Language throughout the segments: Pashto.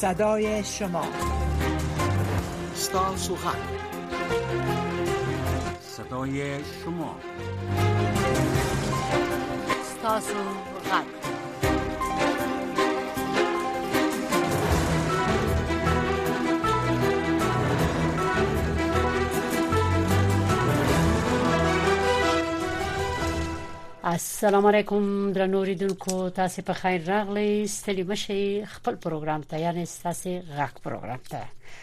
صدای شما ستان سخن صدای شما ستاسو غد السلام علیکم درنو ریدونکو تاسو په خیر راغلی ستړي مشي خپل پروګرام ته یعنی تاسو غږ پروګرام ته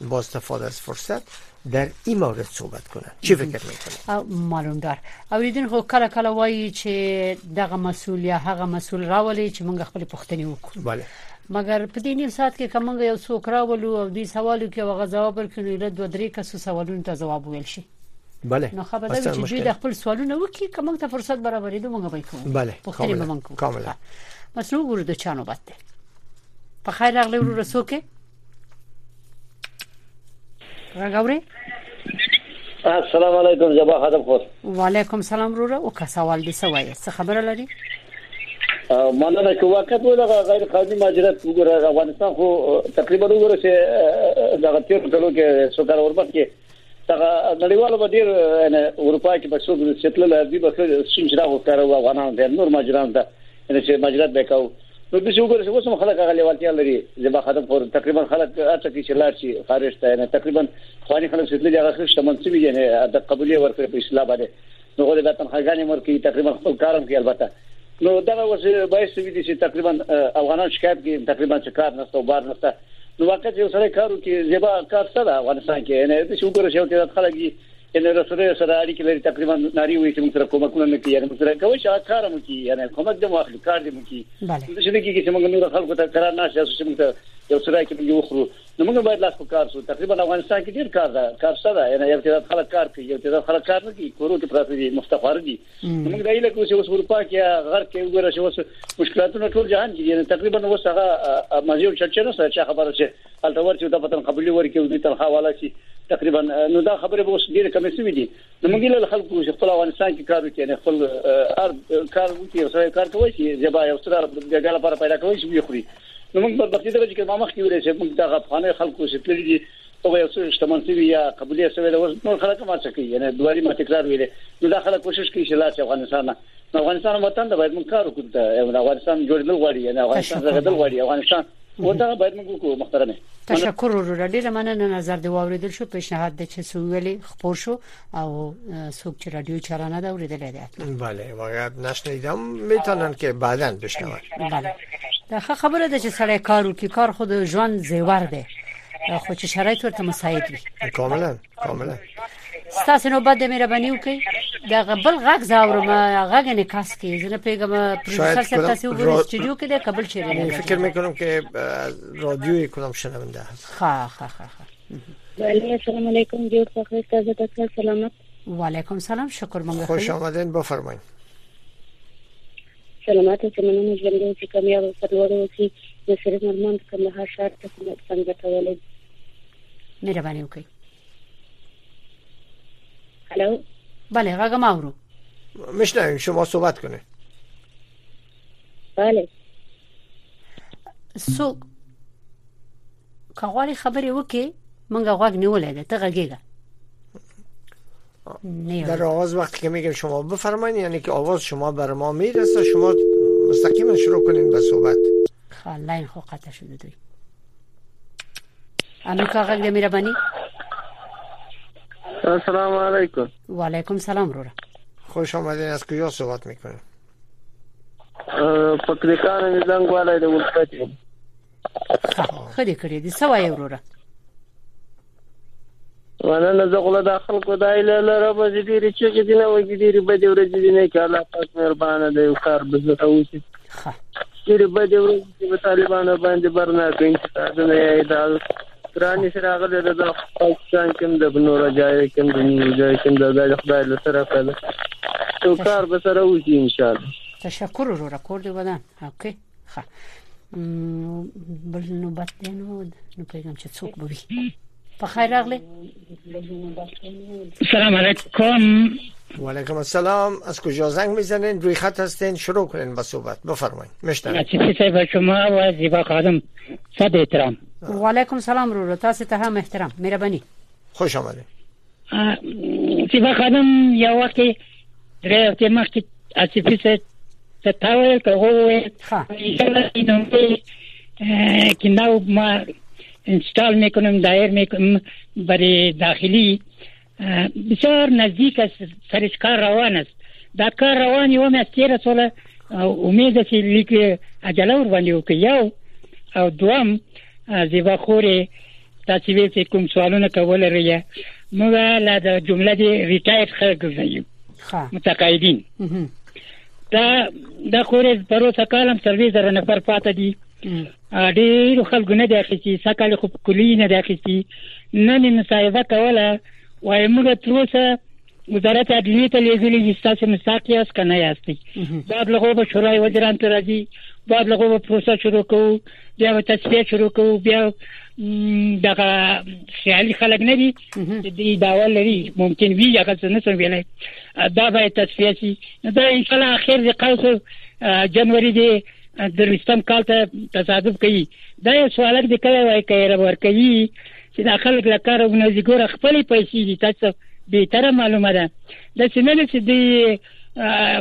با استفاده از فرصت در این مورد صحبت کنن چی فکر میکنه معلوم دار اوریدن خو کله کله وایي چې دغه مسول یا هغه مسول راولي چې موږ خپل پښتني وکړو بله مګر په دې نیم ساعت کې کومه یو څوک راولو او دې سوالو کې هغه جواب ورکړي له دوه درې کسو سوالونو ته جواب ویل شي بله نو خبر ده چې دوی د خپل سوالونه وکړي کومه ته فرصت برابرې دوه موږ به کوو بله پښتني موږ کوو کاملا مسلو ګورو د چانو بات په خیر اغلی ورو رسو کې غږوري السلام علیکم جبا خادم خور وعلیکم سلام وروره او که سوال دې سوای څه خبره لري مننه چې وخت وو دغه غیر قانوني ماجرات وګوره افغانستان خو تقریبا وګوره چې دغه تیر کلو کې سوکار اوربخ کې دغه نړیوالو به ډیر ان اروپا کې په څو د سیتل لري به سیم چې راغو کار او افغانان د نور ماجران ده ان چې ماجرات به کاو نو د شو ګر اوس هم خلک هغه لیوالتیا لري زبا خدم پر تقریبا خلک اته کې چې لار شي خارج ته نه تقریبا خواني خلک سیتل دغه خښته منسوي دي نه د قبلي ورکړ په اسلام باندې نو غوړي دا تنخواګانې مر کوي تقریبا خپل کارم کوي البته نو دا اوس باید سوي دي چې تقریبا افغانان شکایت کوي تقریبا چې کار نشته او بار نشته نو واقعا یو سره کارو کې زیبا کار څه ده افغانستان کې نه د شو ګره شو ته خلک دي ان رسره سره اړیکې لري تقریبا ناری وي چې موږ سره کومکونه نه کوي موږ سره کوي چې کار مو کوي یعنی کومک د مخلي کار دې مو کوي چې دې کې چې موږ نور خلکو ته قرار نه شي چې موږ یو سره کې یو خرو نو موږ باید لاس په کار شو تقریبا افغانستان کې ډیر کار ده کار شته ده یعنی یو تعداد خلک کار کوي یو تعداد خلک کار نه کوي کورو کې پراته دي مفتخار دي موږ دایله کوو چې اوس اروپا کې غر کې وګوره چې اوس مشکلاتونه ټول جهان کې دي تقریبا اوس هغه مزیو چرچه نه سره خبره شي هلته ورته د پتن قبلي ورکه ودي تنخوا والا شي تقریبا نو دا خبره به اوس ډیره کمې شوې دي نو موږ له خلکو چې خپل افغانستان کې کار وکړي نه خپل کار وکړي او سره کار کوي چې زبا یو سره د ګاله لپاره پیدا کوي چې وي خوري نو موږ په دې درجه کې ما مخکې ویل چې موږ دغه افغاني خلکو چې تللي دي او یو څه شتمن شوی یا قبلي شوی دا نور خلک ما څه کوي یعنی دواري ما تکرار ویلې نو دا خلک کوشش کوي چې لا چې افغانستان نه افغانستان وطن دا باید موږ کار وکړو دا افغانستان جوړېدل غواړي یعنی افغانستان زړېدل غواړي افغانستان وطن باید موږ وکړو محترمه تشکر ورور ډیر مننه نظر دی واوریدل شو پیشنهاد د چې سویلې خپور شو او سوق چې رادیو چرانه دا ورېدلې ده بله واقعیت نشنیدم میتونن که بعدا بشنون بله دا خبره ده چې سړی کار وکړي کار خود ژوند زیور ده خو چې شرایط ورته مساعد وي کاملا کاملا ستاسو نو بده مهرباني وکړئ دا بل غږ زاورم غږ نه کاس کې زنه پیغام پروفیسور صاحب تاسو وګورئ استودیو کې د قبل شری فکر میکنم که رادیو کدام شنونده هست خا خا خا, خا. وعلیکم السلام علیکم جوړ پخیر تاسو ته سلامت وعلیکم سلام شکر مونږ خوش آمدین بفرمایئ سلامات او مننه ژوند او کامیاب او سرلوړ اوسئ د سره مرمن کندهار ښار ته څنګه کولای مهرباني وکړئ هلو بله غږ ما ورو مشنویم شما صحبت کنه بله سو که غواړي خبرې وکي منګه غوږ نیولې ده ته غږیږه در آواز وقتی که میگم شما بفرمایید یعنی که آواز شما بر ما میرسه شما مستقیما شروع کنین به صحبت خلاین خو قطع شده دوی امریکا غږ میره بانی السلام علیکم و علیکم سلام رورا خوش آمدین از کجا صحبت میکنین پکریکان زنگ والای د ولکتی ښه دې کړې دي څه وایې وروره مننه زه خو له دا خلکو دا هیله لرم چې ډېرې چغې دي نه وایي ډېرې بدې ورځې دي نه که الله پاک مهربانه دی یو کار به زړه وشي ډېرې بدې ورځې چې په طالبانو باندې برنا کوي انتقادونه یا یې دا ګرانې چې راغلی ده د پاکستان کې هم د نورو ځایو کې هم د نورو ځایو کې هم د دا د خدای له طرفه ده یو کار به سره وشي انشاءالله تشکر وروره کور دې ودان اوکې ښه بل نوبت دی نو نو پیغام چې څوک به وي په خیر راغلی سلام علیکم وعلیکم السلام از کجا زنگ میزنین روی خط هستین شروع کنین به صحبت بفرمایید مشتاق چیزی صاحب شما و زیبا خادم صد احترام وعلیکم سلام رو تاسو ته هم احترام مهرباني خوش آمدید سیبا خانم یو وخت درې هفته مخکې اصفي څه ته تا ویل ته ووې چې نو کې نو ما انسټال میکنم دایر میکنم برای داخلی بسیار نزدیک است سرش کار روان است دا کار روان یو مې تیر سره امید چې لیک عجله ور باندې وکړ یو او دوم زیبا خورې تاسو وی چې کوم سوالونه کول لري موږ لا د جمله دی ریټایر خلک ځایو متقاعدین دا د خورز پروسه کالم سروي زره نفر پاتې دي ډېر خلک نه دي اخیستي سکهال خو کلی نه دي اخیستي نه مې مصاحبه کوله وای موږ تر اوسه وزارت عدلیه ته لیږلي دي تاسو مستحق یاست کنه یاست بعد لغو به شورای وزیران ته راځي بعد لغو به پروسه شروع کوو بیا به تصفیه شروع کوو بیا دغه خیالي خلک نه دي د داوا لري ممکن وی هغه څه نه سم ویلای دا به تصفیه شي دا ان شاء الله اخر د قوس جنوري دی د رستم کال ته تصادف کوي دا سوالک د کله وای کوي ور کوي چې دا خلک له کاره ونځي ګوره خپلې پیسې دي تاسو بهتره معلومه ده داسې نه ده چې دوی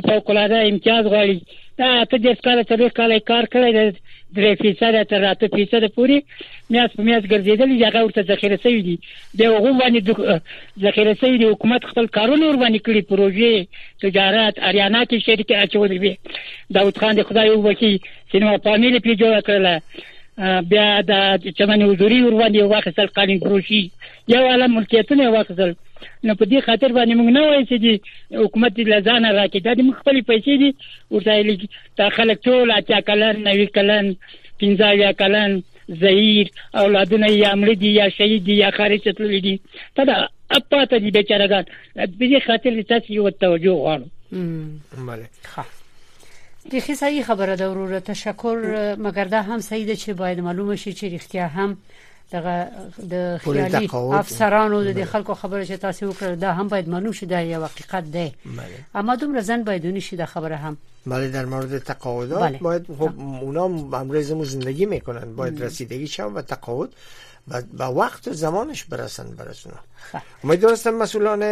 فوق العاده امتیاز غواړي دا اته دېرش کاله څلوېښت کاله یې کار کړی دی درې فیصده تر اته فیصده پورې میاشت په میاشت ګرځېدلي دي هغه ورته ذخیره شوي دي د هغو باندې ذخیره شوي دي حکومت خپل کارونه ورباندې کړي پروژې تجارت اریانا کې شریکې اچولې وې داود خان د خدای وبخښي سینما فامیل پرې جوړه کړله بیا د چمن حضوري ور باندې واخیستل قالین فروشي یو علا ملکیتونه واخیستل نو په دې خاطر باندې موږ نه وایو چې د حکومت له ځانه راکړي دا د موږ خپلې پیسې دي ورته یې لږ دا خلک ټول اتیا کلن نوي کلن پنځه اویا کلن زهیر اولادونه یې یا مړه دي یا شهید دي یا خارج ته تللي دي ته دا پاته دي بیچارهګان په دې خاطر تاسو یو توجه غواړو بله بیخی صحیح خبره ده وروره تشکر مګر دا هم صحیح ده چې باید معلومه شي چې رښتیا هم دغه د خیالي افسرانو د خلکو خبره چې تاسو وکړه دا هم باید معلوم شي دا یو حقیقت دی اما دومره زن باید ونشي دا خبره هم بله در مورد تقاعدات بله. باید خب اونا امروز زندگی میکنن باید رسیدگی شد و تقاعد و با وقت و زمانش برسن برسن امیدوارستم مسئولان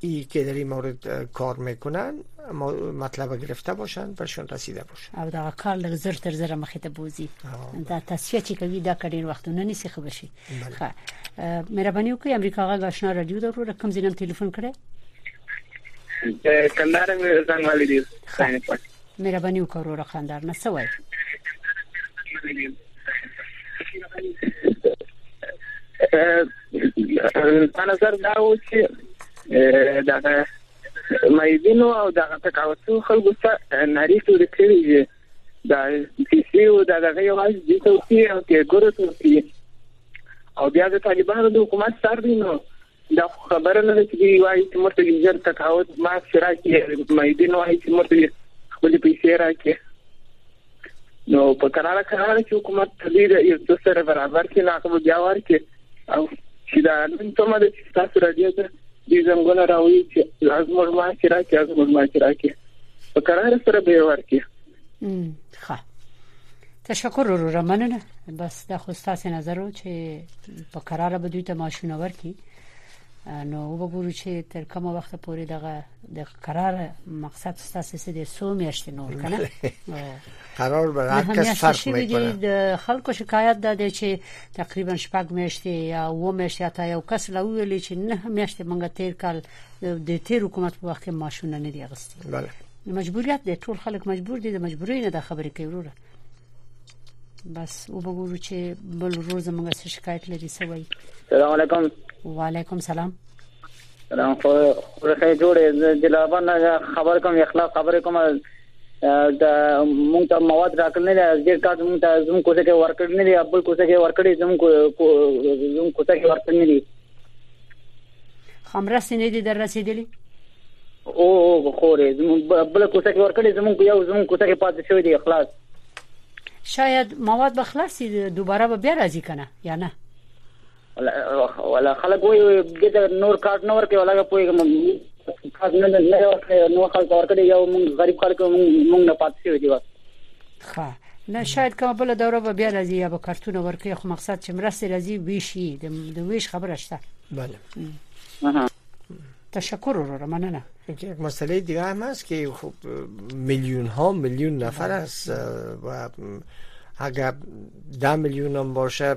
ای که در این مورد کار میکنن مطلب گرفته باشند برشان رسیده باشند او دا کار لږ زر تر زر مخې ته بوزي دا تصفیه چې کوي دا کډیر وختونه نیسی خو بشي ښه مهرباني وکړئ امریکا غږ آشنا رادیو دا ورو کوم زینم ټلیفون کړئ کندهار مې ځان والي دي مهرباني وکړه وروره خان درنه څه وایې. په نظر دا و چې دغه مېدینو او دغه تکاوتو خلکو ته ناری تورې کړې دي دا کیسې او دغه یوازې د توسي او کې ګورو توسي او بیا د طالبانو د حکومت سر دی نو دا خو خبره نه ده چې دوی وایي چې موږ ته زر تقاعد معاف شي راکړي مایدین وایي چې موږ ته خپلې پیسې راکړي نو په قرار قرار چې حکومت دې د یو څه سره برابر کې لا کوم بیا ورکې او چې دا نن ته مده چې تاسو راځي ته دې زمګونه راوي چې لازم ما چې راکې لازم ما چې راکې په قرار سره به ورکې ښه تشکر وروره مننه بس دا خو ستاسو نظر و چې په قرار به دوی ته ماشونه ورکي نو وګورو چې تر کومه وخت پورې دغه د قرار مقصد ستاسو سې د سو میاشتې نور کنه قرار به راکس فرق میکنه د خلکو شکایت داده چې تقریبا شپږ میاشتې یا و میاشتې تا یو کس لا ویلي چې نه میاشتې مونږ تیر کال د تیر حکومت په وخت کې ماشونه نه دی غستې بله مجبوریت دی ټول خلک مجبور دي د مجبورۍ نه د خبرې کوي وروره بس وګورو چې بل ورور زموږ سره شکایت لري سوي السلام علیکم وعلیکم سلام سلام خو ورخه جوړې جلابان خبر کوم اخلاق خبر کوم دا مونږ ته مواد راکړل نه دی ډیر کار مونږ ته زموږ کوڅه کې ورکړل نه دی خپل کوڅه کې ورکړي زموږ زموږ کوڅه کې ورکړل نه دی خو مرستې نه دي در رسیدلې او خورې زموږ بل کوڅه کې ورکړې زموږ یو زموږ کوڅه کې پاتې شوی دی اخلاص شاید مواد به خلاص شي دوباره به بیا راځي کنه یا نه ولا خلک وي د نور کارت نه ورکې ولا پويګم کارت نه نه ورکې نو خلک ورکړي یو مونږ غریب خلک مونږ نه پاتې شوی دی خا نه شاید کومه بل دوره به بیا راځي یا به کارتونه ورکړي خو مقصد چې مرستې راځي ویشي د ویش خبره شته بله تشکر رو مننه یک مسئله دیگه هم هست که خب میلیون ها میلیون نفر است و اگر ده میلیون هم باشه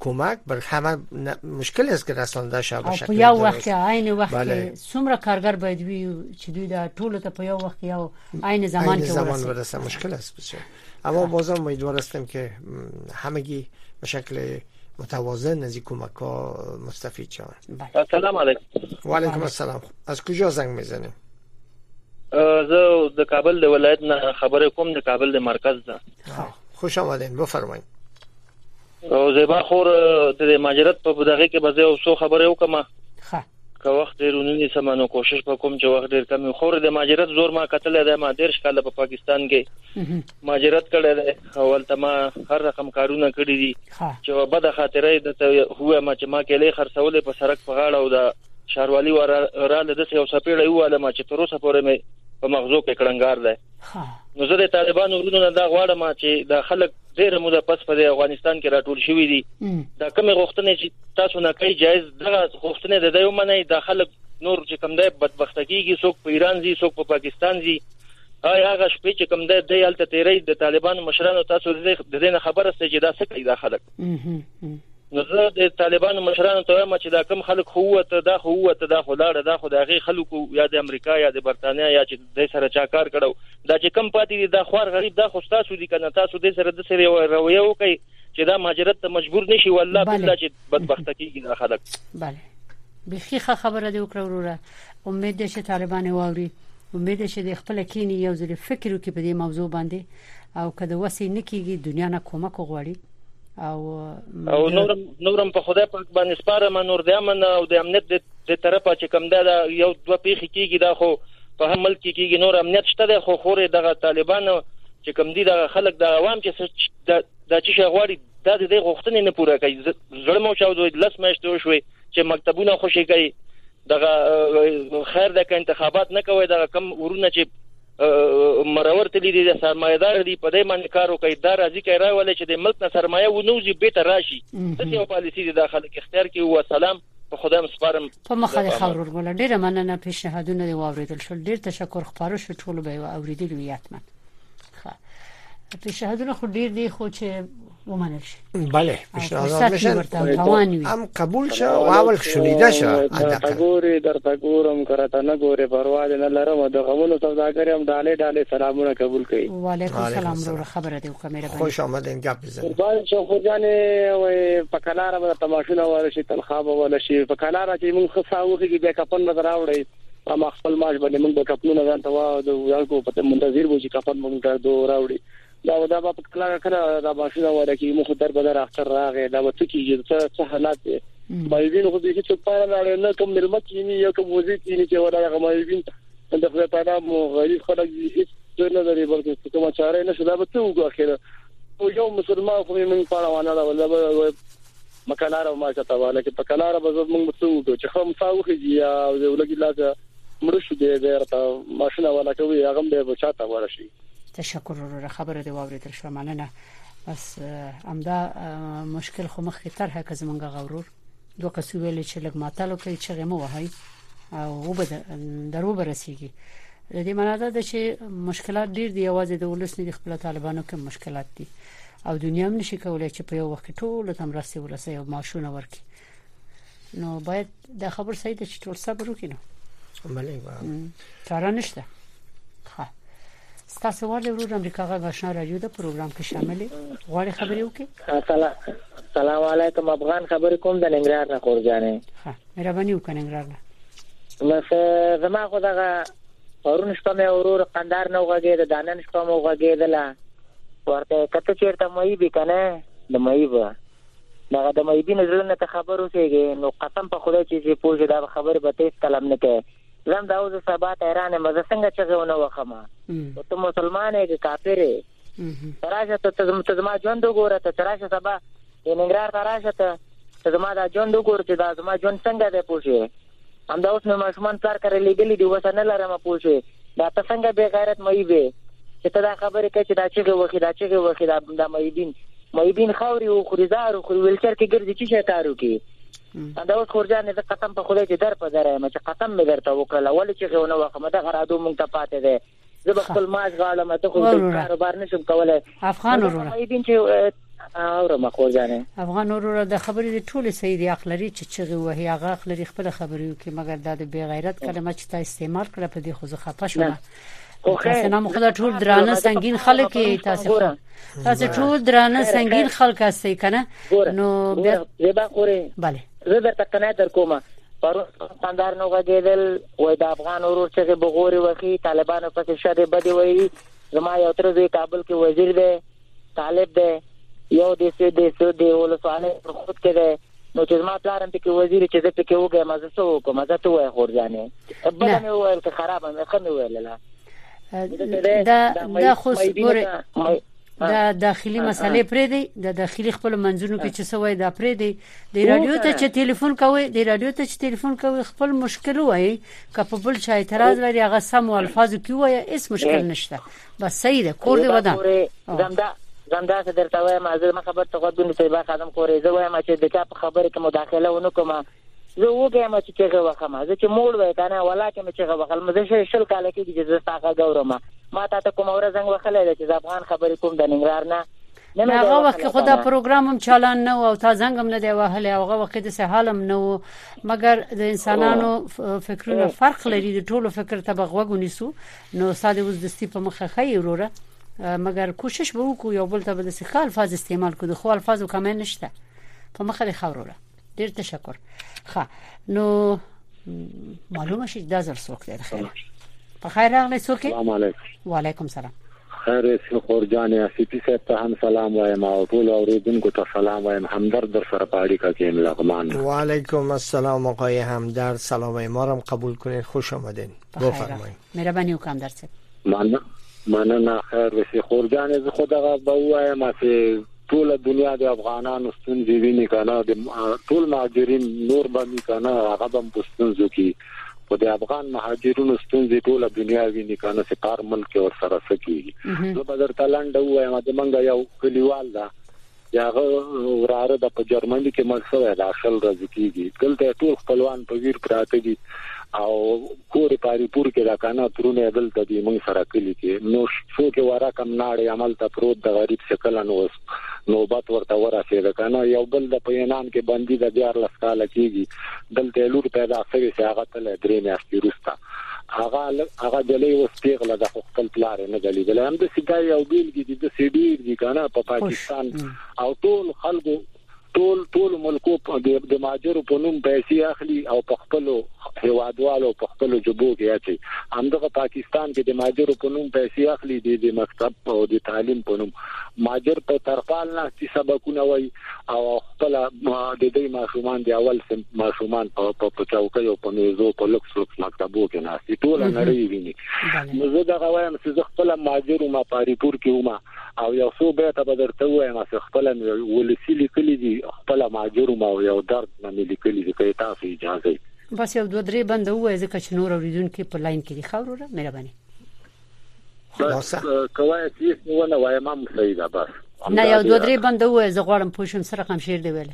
کمک بر همه مشکل است که رسانده شد به شکل یو وخت عین وخت بله. سمره کارګر باید وی چې دوی دا ټول ته په یو وخت یو عین زمان که ورسه مشکل است بسیار اما بازم امیدوار هستم که همگی به شکل متوازن از این کمک ها مستفید شوند بله. سلام علیکم و علیکم بله. السلام از کجا زنگ میزنیم زه د کابل د ولایت نه خبرې کوم د کابل د مرکز ده خوش آمدین بفرمایئ او زیبا خور ته د ماجرت په دغه کې به زه او سو خبره وکم ښه که وخت ډیر ونی سم نو کوشش وکوم چې وخت ډیر کم خور د ماجرت زور ما قتل دی ما ډیر شکل په پاکستان کې ماجرت کړی دی اول ته ما هر رقم کارونه کړی دي چې بد خاطرې د هو ما چې ما کېلې خرڅولې په سرک په غاړه او دا شاروالي ور را لده یو سپېړې واله ما چې تر اوسه پورې مې په مغزو کې کړنګار دی نو زه د طالبانو ورونو نه دا غواړم چې د خلک ډېره موده پس په افغانستان کې راټول شوې دي دا کومه غوښتنه چې تاسو نه کوي جایز دغه غوښتنه د دې ومني د خلک نور چې کوم دی بدبخت کیږي څوک په ایران زی څوک په پاکستان زی آی هغه شپې چې کوم دی د یالته تیرې د طالبان مشرانو تاسو د دې خبره ستې چې دا څه کوي دا خلک نو زه د طالبانو مشرانو ته وایم چې دا کم خلک خو وته دا خو وته دا خو لاړه دا خو د هغه خلکو یا د امریکا یا د برتانیا یا چې د سره چا کار کړو دا چې کم پاتې دي دا خوار غریب دا خو تاسو دي کنه تاسو د سره د سره رویه وکي چې دا مهاجرت ته مجبور نشي والله بالله چې بدبخت کیږي دا خلک بله بخي خبره دی وکړه وروره امید ده چې طالبان واوري امید ده چې د خپل کینی یو ځل فکر وکړي په دې موضوع باندې او کله وسې نکېږي دنیا نه کومک غواړي او او نورم نورم په خدای پاک باندې سپارم نور د امن او د امنیت د طرفه چې کم ده یو دوه پیخي کیږي دا خو په هم ملک کیږي نور امنیت شته ده خو خورې دغه طالبان چې کم دي دغه خلک د عوام چې دا چې شغواړي دا د غوښتنې نه پوره کوي زړه مو چاو دوی لس میاشتې شوې چې مکتبونه خوشي کوي دغه خیر د انتخابات نه کوي دغه کم ورونه چې مرور تللی دی سرمایه دار دی په دې باندې کار وکړي دا راځي کوي راولې چې د ملک نه سرمایه ونوزي به ته راشي د یو پالیسی دی داخله کې اختیار کې هو سلام په خدام سپارم په مخه د خبرو ورغول ډیره مننه پیشنهادونه دی واوریدل شو ډیر تشکر خبرو شو ټول به اوریدل ویاتمن ښه پیشنهادونه خو ډیر دی خو چې ومنل شي بله پیشنهاد میشن هم قبول شو او اول شنیده شو حداقل ګوري در ته ګورم کړه ته نه ګوري پروا نه لرم د غوونو سوداګر هم ډاله ډاله سلامونه قبول کړي وعلیکم السلام ورو خبره دی کومه ربه خوش آمدین ګپ بزن قربان شو خو جانې وای په کلار به تماشونه ورشي تلخاب ولا شي په کلار چې مونږ خصاوخي کې بیا کپن به راوړي اما خپل ماش باندې مونږ به کپنونه ځان ته واو د ورکو په منتظر وو چې کپن مونږ ته دوه راوړي دا دا به په کلاګه کړه دا ماشوم وره کې مخ در بدر اختر راغې دا به څه کیږي څه څه حالات دي مایوین خو به هیڅ په اړه نه نه کوم ملمت یې نه یو کوم وزیر یې نه چې ولا هغه مایوین د خپل تعالی مو غریب خلک هیڅ څه نه لري بلکې کومه چاره نه شوه دا به څه وګورخره او یو مسلمان خو یې من په اړه وانه دا ولا مکلاره ما چاته واله چې په کلاره به زه موږ څه وکړو چې خام سا وخیږي یا یو لګي لاګه مړ شو دی بیرته ماشینه والا کوي هغه به به چاته ورشي تشکر ورو خبره دی واورې تر شو مننه بس امدا مشکل خو مخ کې طرح که زمونږ غورور دوه قصو ویل چې لګ ماتلو کوي چې غمه وهاي او به درو برسیږي د دې معنی دا ده چې مشکلات ډیر دی یوازې د ولس نه خپل طالبانو کې مشکلات دي او دنیا هم نشي کولای چې په یو وخت کې ټول ته مرسته ورسوي او معاشونه ورکړي نو باید دا خبر صحیح ده چې ټول صبر وکړي نو بله چاره نشته ها ستاسو ورته ورور امریکا غږ آشنا رادیو د پروګرام کې شامل غواړي خبرې وکړي سلام سلام علیکم افغان خبرې کوم د ننګرهار نه خورجانې ها مهرباني وکړئ ننګرهار نه زما خو دغه پرون شپه مې ورور قندار نه وغږېده دا نن شپه مو غږېدله ورته که ته چېرته مهیبې که نه د مهیب دغه د مهیبینو زړه نه ته خبر اوسېږې نو قسم په خدای چې چې پوه شې دا خبرې به ته هېڅکله هم نه کوې زم دا اوس سبا ته حیران یم زه څنګه چغې ونه وخم او ته مسلمان یې که کافر یې راشه ته ته زما ژوند وګوره ته راشه سبا ای ننګرهار ته راشه ته ته زما دا ژوند وګوره چې دا زما ژوند څنګه دی پوه شوې همدا اوس مې ماشومان پلار کره لېږلي دي وسه نه لرم پوه شوې دا ته څنګه بې غیرت معیب یې چې ته دا خبرې کوې چې دا چغې وخي دا چغې وخي دا دا معیبین معیبین خاورې وخوري زار وخوري ویلچر کې ګرځي چې شی کار وکړي دا اوس خورجانې زه قسم په خدای چې در په در یم چې قسم مې درته وکړله ولې چغې ونه وخم دغه رادو مونږ ته پاتې دی زه به خپل ماج غاړم ته خو د کاروبار نشم کولای افغان وروره مې دین چې اورم اخو جانې افغان وروره د خبرې د ټوله صحیح دی اخلری چې چغي وهي هغه اخلری خپل خبرې وکي مګر دا د بی غیرت کلمه چې تا استعمال کړه په دې خو زه خپه شوم تاسو نه مخه ټول درانه سنگین خلک تاسو تاسو ټول درانه سنگین خلک هستئ کنه نو بیا بله زه د تقنه در کومه پرون خاندار نو غږیدل وای د افغان ورور چغې بغورې وخي طالبانو پسې شدې بدې وایي زما یو تر زوی کابل کې وزیر دی طالب دی یو د سې د سې د ولسوالۍ پر خود کې دی نو چې زما پلار هم پکې وزیر چې زه پکې وګم مزه څه وکم مزه ته وای خور ځانې بل مې وویل چې خراب مې خه مې ویل لا دا دا خو ګوره دا داخلي مسلې پرې دی د داخلي خپل منځونو کې چې سوې دا پرې دی دی رادیو ته چې ټلیفون کوي دی رادیو ته چې ټلیفون کوي خپل مشکل وایي که په بل چا اعتراض لري هغه سم الفاظو کې وایي هیڅ مشکل نشته بس صحیح ده کور دی ودان زمدا زمدا څه درته وایم زه ما خبر ته غوډونه ته با خدم کورې زه وایم چې د چا په خبره کې مداخله ونه کوم زه وګم چې څنګه وخم زه چې مول وای کنه ولا کې مې څنګه وخل مزه شل کال کې چې زه تاګه ګورم ما ته کوم اورځنګ وخلې چې افغان خبرې کوم د ننګرهار نه نه هغه وخت کې خو دا پروګرام هم چالان نه و او تا زنګ هم نه دی وهلی هغه وخت د سهال هم نه و مګر د انسانانو فکرونه فرق لري د ټولو فکر ته بغوګو نیسو نو استاد اوس د ستی په مخه خی وروره مګر کوشش به وکړو یو بل ته به د سخه الفاظ استعمال کړو خو الفاظو کمه نشته په مخه خبروره ډیر تشکر ښه نو معلومه شي دا زر څوک دی خیر په خیر راغلی څوک السلام علیکم وعلیکم سلام خیر اسم خور جان اسیپی صاحب ته هم سلام وایم او ټول اوریدونکو ته سلام وایم همدرد در سره په اړیکه کې یم لغمان وعلیکم السلام آقای همدرد سلام ما قبول کنید خوش آمدین بفرمایید مهربانی وکم درسه مننه مننه خیر وسې خور جانې زه خو دغه به وایم چې ټول دنیا د افغانانو ستونزې ویني کنه د ټول مهاجرین نور به می کنه هغه به بوستونزو کی خو د افغان مهاجرینو ستونزې ټول دنیا ویني کنه چې پار ملک ور سره سکی زه به درته لاندې وایم د منګه یو کلیوال ده د هغه وراره د په جرمني کې مړ شوی دا شل ورځې کېږي دلته ټول خپلوان په ویر پراته دي او کور پاري پور کې دا کنه ترونه دلته دي موږ سره کلی کې نو څو کې ورا کم ناړې عمل ته پروت د غریب شکل نو نوبت ورته ورسېد کنه یو بل د پینان کې بندي د بیا لسکاله کېږي دلته لور پیدا شوی چې هغه تل درې میاشتې وروسته هغه هغه جلې اوس پیغله د خپل پلار نه د لیدل هم د سیدا یو بیل کې د سیډي دی کنه په پاکستان او ټول خلکو ټول ټول ملکو د ماجر په نوم پیسې اخلي او په خپل هوادوالو په خپل جبو کې اچي همدغه پاکستان کې د ماجر په نوم پیسې اخلي د مکتب او د تعلیم په نوم ماجر په ترپال نه چې سبقونه وایي او خپل د دې ماشومان دی اول سم ماشومان په په چوکۍ او په میزو په لوکس لوکس مکتبو کې ناشتي ټول نړۍ ویني نو زه دا وایم چې زه خپل ماجر ما پاریپور کې ومه او یو څو به ته بدرته وایم چې خپل ولسی لیکلي دي خپل ماجر ما یو درد مې لیکلي دي که تاسو اجازه بس یو دوه درې بند وای ځکه چې نور اوریدونکو په لاین کې دي خوروره مهرباني بس کوي چې نو نه وایم هم صحیح ده بس نه یو دوه درې بنده وای زه غواړم پوښم سره کوم شعر دی ویل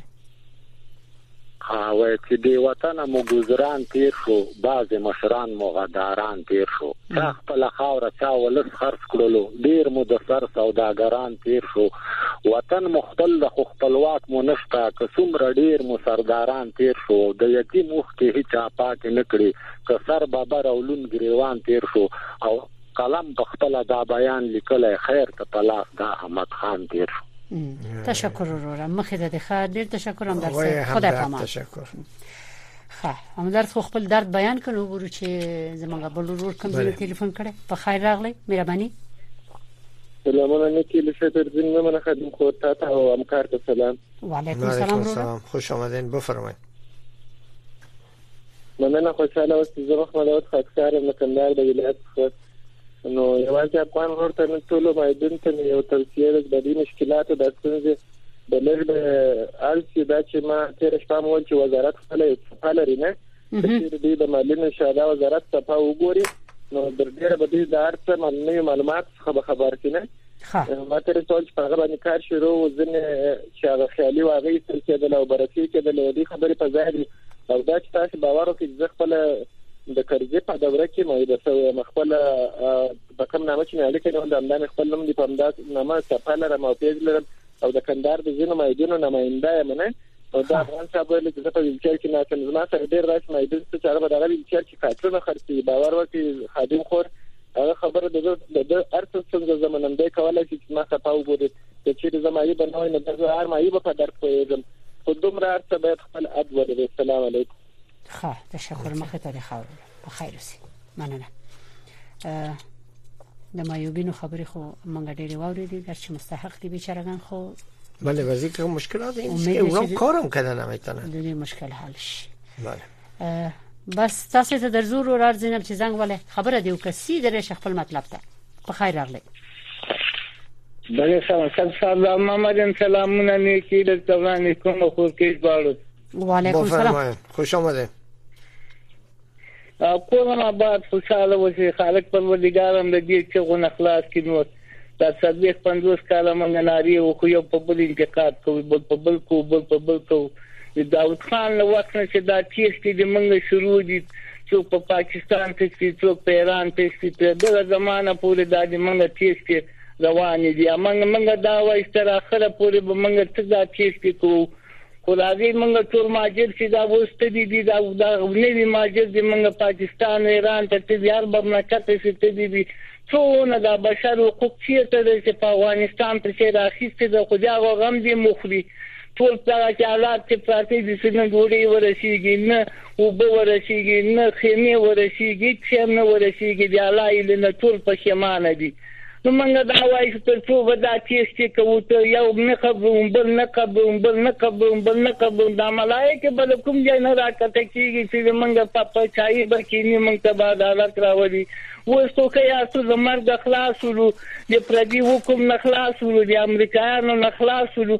ها وای چې دی وطن مو گزاران تیر شو بعض مشران مو غداران تیر شو چا خپل خاور چا ولس خرج کړلو ډیر مو د سر سوداګران تیر شو وطن مو خپل د خپلواک مو نشتا که څومره ډیر مو سرداران تیر شو د یتیم وخت هیڅ پاک نه کړی که سر بابا راولون ګریوان تیر شو او قلم په خپل دا بیان لیکلای خیر ته په لاس دا احمد خان تیر شو تشکر وروره مخې ته د خیر ډیر تشکر هم درسه خدای پامان تشکر خا هم درس خو خپل درد بیان کړو ګورو چې زمونږ بل ورور کوم ځای ټلیفون کړي په خیر راغلی مهرباني سلامونه نیکی لشه تر دین مننه خدمت خو تا ته او همکار ته سلام وعلیکم السلام خوش آمدین بفرمایئ مننه خوشاله اوسئ زه محمد اوس خاکسار یم کندهار د ولایت څخه نو یوازې افغان ورور ته نه ټول مایدون ته یو توصیه ده د دې مشکلاتو د ستونزې د لږ د السی دا چې ما تیر شپه مول چې وزارت خپل صفه لري نه چې دې د مالونو شاده وزارت صفه وګوري نو در ډیره به دې د ارته معلومات خبر خبر کینه ښه ما ته رسول چې په هغه باندې کار شروع و ځنه چې هغه خیالي واغې تل کېدل او برسي کېدل او دې خبرې په ځای دي او دا چې تاسو باور وکړئ چې خپل د کرزي په دوره کې مې د سوې مخبل په کوم نامه چې نه لیکل نو د امدان خپل نوم دی په امداد نامه سپاله را مو پیژ لرم او د کندهار د ځینو مایدونو نماینده یم نه او دا افغان صاحب ویل چې په ویلچر کې ناسم زما سره ډیر راځي مایدون څه چاره به دا ویلچر کې کارټونه خرڅي باور وکړي خادم خور هغه خبره د د ارته څنګه زمونږ دی کولای شي چې ما ته پاو ګوري چې چیرې زمایي بنوي نه د هر مایي په درک پوهیږم خو دومره ارته باید خپل اد ولري السلام علیکم ښه تشکر مخه ته دی خاورې په خیر اوسې مننه د مایوبینو خبرې خو مونږ ډېرې واورې دي ګرچې مستحق دي بیچارهګان خو بله وزیر که مشکل آده این که اونا کارم کردن نمیتونن دنی مشکل حل شي بله بس تاسو ته در زور ورار زینب چې زنګ وله خبره دیو که سی درې خپل مطلب ته په خیر راغلی بله سلام سلام محمد سلامونه نیکی د توران کوم خو کې باړو وعلیکم السلام خوش آمدید کورن آباد خوشاله وسی خالق پروردگار هم د دې چې غو خلاص کړي نو دا څلويخ 50 کال موږ ناری او خو یو په بل انتقاد کوي بل په بل کو بل په بل کو د داوود خان له وخت نه چې دا تیښتې د موږ شروع دي څوک په پاکستان تښتي څوک په ایران تښتي تر دغه زمانه پورې دا د موږ تیښتې روان دي موږ موږ دا وایي تر اخره پورې به موږ څه دا تیښتې کوو خو راځئ موږ ټول مهاجر چې دا اوس تبي دي دا دا نوي مهاجر دي موږ پاکستان ایران ته تبي هر مملکت چې تبي دي څونه دا بشر حقوق چیرته دي چې په افغانستان ته چې راخیستي د خو بیا غم دي مخري ټول دغه چې حالات چې پراته دي چې نه ډوډۍ ورسیږي نه اوبه ورسیږي نه خیمې ورسیږي هیڅ شی نه ورسیږي د الله علم ټول پښیمانه دي نو موږ دا وایو چې تر څو به دا تېښتې کوو، ته یو نه قبروم، بل نه قبروم، بل نه قبروم، بل نه قبروم، دا ملایکې به له کوم ځای نه راکښته کېږي چې د موږ په پاچاهي به کېني، موږ ته به عدالت راولي. اوس خو ښه یاستو، له مرګه خلاص شولو، د پردي حکم نه خلاص شولو، د امریکایانو نه خلاص شولو،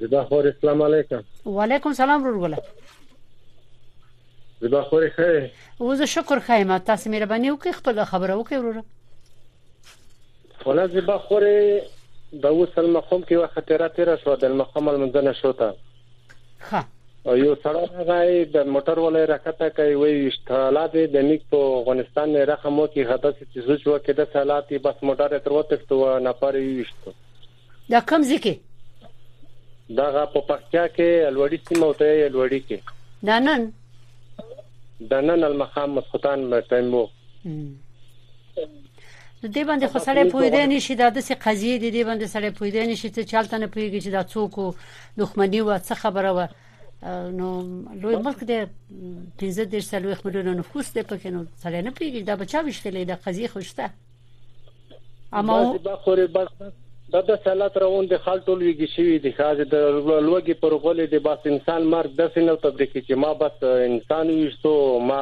زبا خور اسلام علیکم وعلیکم سلام ورور ګل زبا خور خیر او زه شکر خایم تاسو مهرباني وکړئ خپل خبره وکړئ ورور ولا زبا خور د وصل مقام کې وخت تیرا تیرا شو د مقام المنځنه شو ته ها او یو سره هغه د موټر ولې راکته کوي وي اشتعال دې د نیک په افغانستان نه رقم وکي حدث چې زوج وکړي د سالاتي بس موټر تر وته تو نه پاره یو اشتو دا کوم ځای کې دغه په پکتیا کې الوړی سیمه او ته یې الوړی کې دا نن دا نن المخام مسخوتان ټایم وو نو دې باندې خو سړی پوهیدای نشي دا د سې قضیه دې دې باندې سړی پوهیدای نشي چې چالت نه پوهیږي چې دا څوک دښمنی و څه خبره و نو لوی ملک دې 15 درصد لوی خبرونه نفوس دې پکې نو سړی نه پوهیږي دا بچا وشتلې دا قضیه خوشته اما دا خوري بس دا د سالات روان د خال ټول ویږي شوی د خاز د لوګي پر غولې د بس انسان مرګ د سينو تبريکي چې ما بس انسان ویشتو ما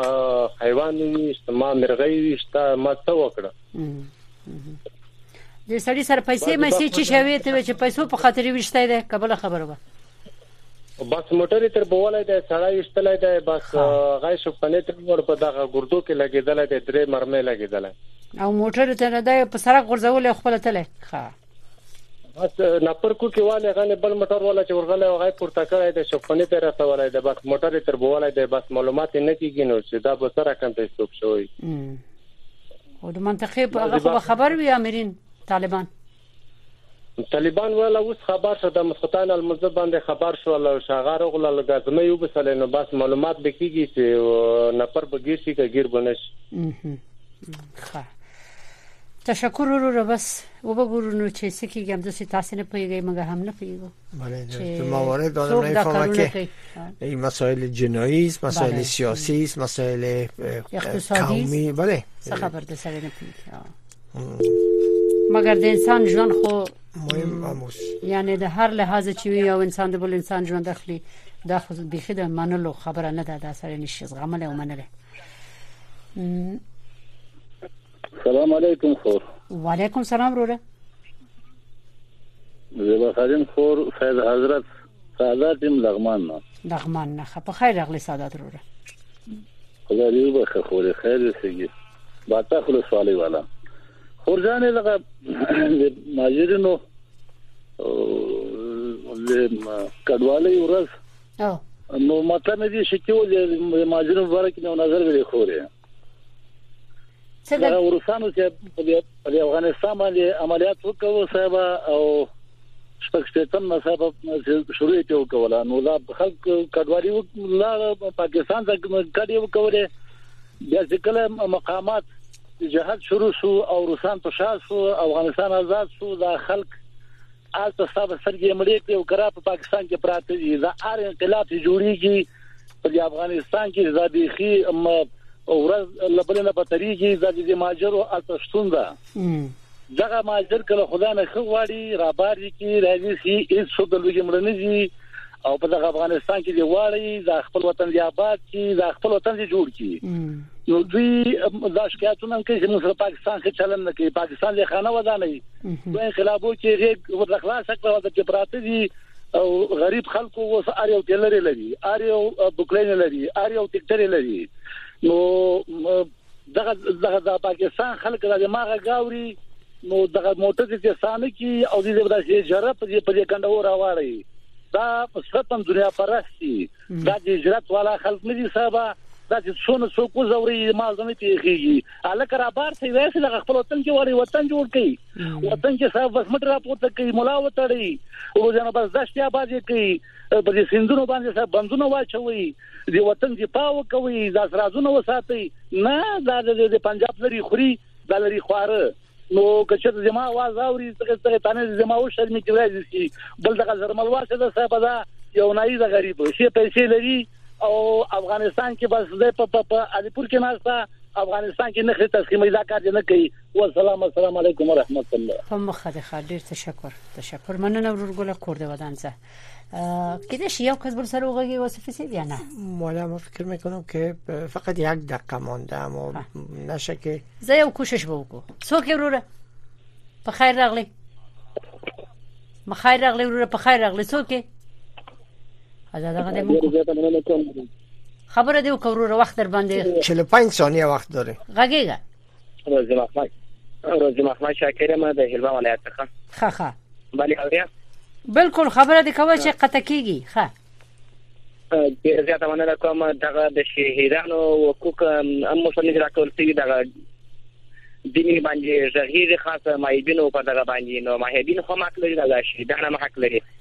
حیوان ویشت ما مرغۍ ویشتا ما څه وکړه د سړی سره پیسې مې چې شوي ته چې پیسو په خاطر ویشته ده قبل خبره وه بس موټر تر بوله دی سړی وشتلای دی بس غي شپنه تر ور په دغه ګردو کې لګیدل دی درې مرمه لګیدل او موټر ته نه دی په سړک غرزول خپل تله ښه بس نپر کو کې والي غنه بل موټر ولا چې ورغله او غي پورته کړی دی شپنه تر رسولای دی بس موټر تر بوله دی بس معلومات نه کیږي نو چې دا به سره کم ته شوی او د منطقې په هغه خبر وي امرین طالبان طالبان ویل اوس خبر شو د مسخوتان المزه باندې خبر شول او شاغه رغله له غزمه یو بسل نو بس معلومات به کیږي چې نفر به گیر شي که گیر بنش خا تشکر ورو بس وګورو نو چې څه کیږي هم د سي تاسو نه پیږي مګه هم نه پیږو بله چې ما وارد آدم نفهمه که این مسائل جنایی است مسائل بله. سیاسی است مسائل اقتصادی قومی بله څه خبر ده سره نه پیږي مګر د انسان ژوند خو مهم اموس یعنی د هر لحاظ چې وي یو انسان د بل انسان ژوند اخلي دا خو بيخي د منلو خبره نه ده دا سره نشي زغمله او منله سلام علیکم خور وعلیکم سلام وروره زه به خادم خور فیض حضرت سادات یم لغمان نه لغمان نه په خیر راغلی سادات وروره خدای دې وبخښه خورې خیر اوسېږي باتا خله سوالي والا خورجانې دغه د ماجرینو د کډوالۍ ورځ نو ماته مې دې شي چې د ماجرینو باره کې نو نظر ویلې خورې څه د روسانو چې په افغانستان باندې عملیات وکړو صاحب او شپږ شپږم صاحب شروع یې وکوله نو دا خلک کډوالي لا پاکستان ته کډي وکوله بیا ځکه مقامات جهاد شروع شو او روسان په شا شو افغانستان آزاد شو دا خلک هلته ستا به سترګې مړې کړې او کرا په پاکستان کې پراته دي دا ار انقلاب چې جوړیږي په افغانستان کې دا بيخي ورځ لبل نه بتريږي دا د ماجرو التشتون ده دغه ماجر کله خدای نه خو غواړي رابار دي کې راځي چې هیڅ څه د لوګي مړ نه دي او په دغه افغانستان کې دی واړی د خپل وطن دی آباد کی د خپل وطن دی جوړ کی نو دوی دا شکایتونه کوي چې موږ پاکستان څخه چلن نه کوي پاکستان له خانه ودانه دوی انقلابو کې غیږ ورته خلاص کړو د پراته دي او غریب خلکو اوس ار یو ټیلر لري ار یو بوکلین لري ار یو ټیکټر لري نو دغه دغه د پاکستان خلک د ماغه گاوري نو دغه موټر کې سانه کی او دې به داسې جره په دې په دې کنده راوړی دا ستم دنیا پرستی دا د هجرت والا خلک نه دي صاحب دا چې څونه څوک وزوري ما زمي پیخيږي الک را بار ته ویسه د خپل وطن کې وړي وطن جوړ کړي وطن کې صاحب بس مټ را پورته کوي مولا وتړي او ځنه بس دشتیا بازي کوي په دې سندونو باندې صاحب بندونه واچوي د وطن دفاع وکوي دا سرازونه وساتي نه دا د پنجاب لري خوري د لري خواره نو کچته زما आवाज اوري څنګه څنګه تانه زما او شرمې کې راځي شي بل دغه زرملوا څه ده صاحب دا یو نایي د غریب شي پیسې لري او افغانستان کې بس د په په الیپور کې ناشته افغانستان کې نخره تسلیمي دا کار نه کوي والسلام السلام علیکم ورحمت الله په مخه د خاطر تشکر تشکر مننه ورور ګل کور دی ودان زه کده شی یو کس بر سر اوگه وصفی سید یا نه مولا ما فکر میکنم که فقط یک دقیقه مانده اما نشه که زه یو کوشش بوکو سو که روره په خیر راغلی مخیر راغلی روره په خیر راغلی سو که ازاده غده مو خبره دیو که روره وقت در بنده 45 ثانیه وقت داره غږیږه روزي محمد روزي محمد شاکر ما د هلمند ولایت څخه ښه ښه بله اوریا بالکل خبره دې کوي چې قطع کیږي ښه ډیر زیاته مننه کوم دغه د شهیدانو حقوق هم مصنف راټول شوي دغه دیني باندې ژغېږي خاصه مایبینو په دغه باندې نو مایبین هم حق لري دغه شهیدان هم حق لري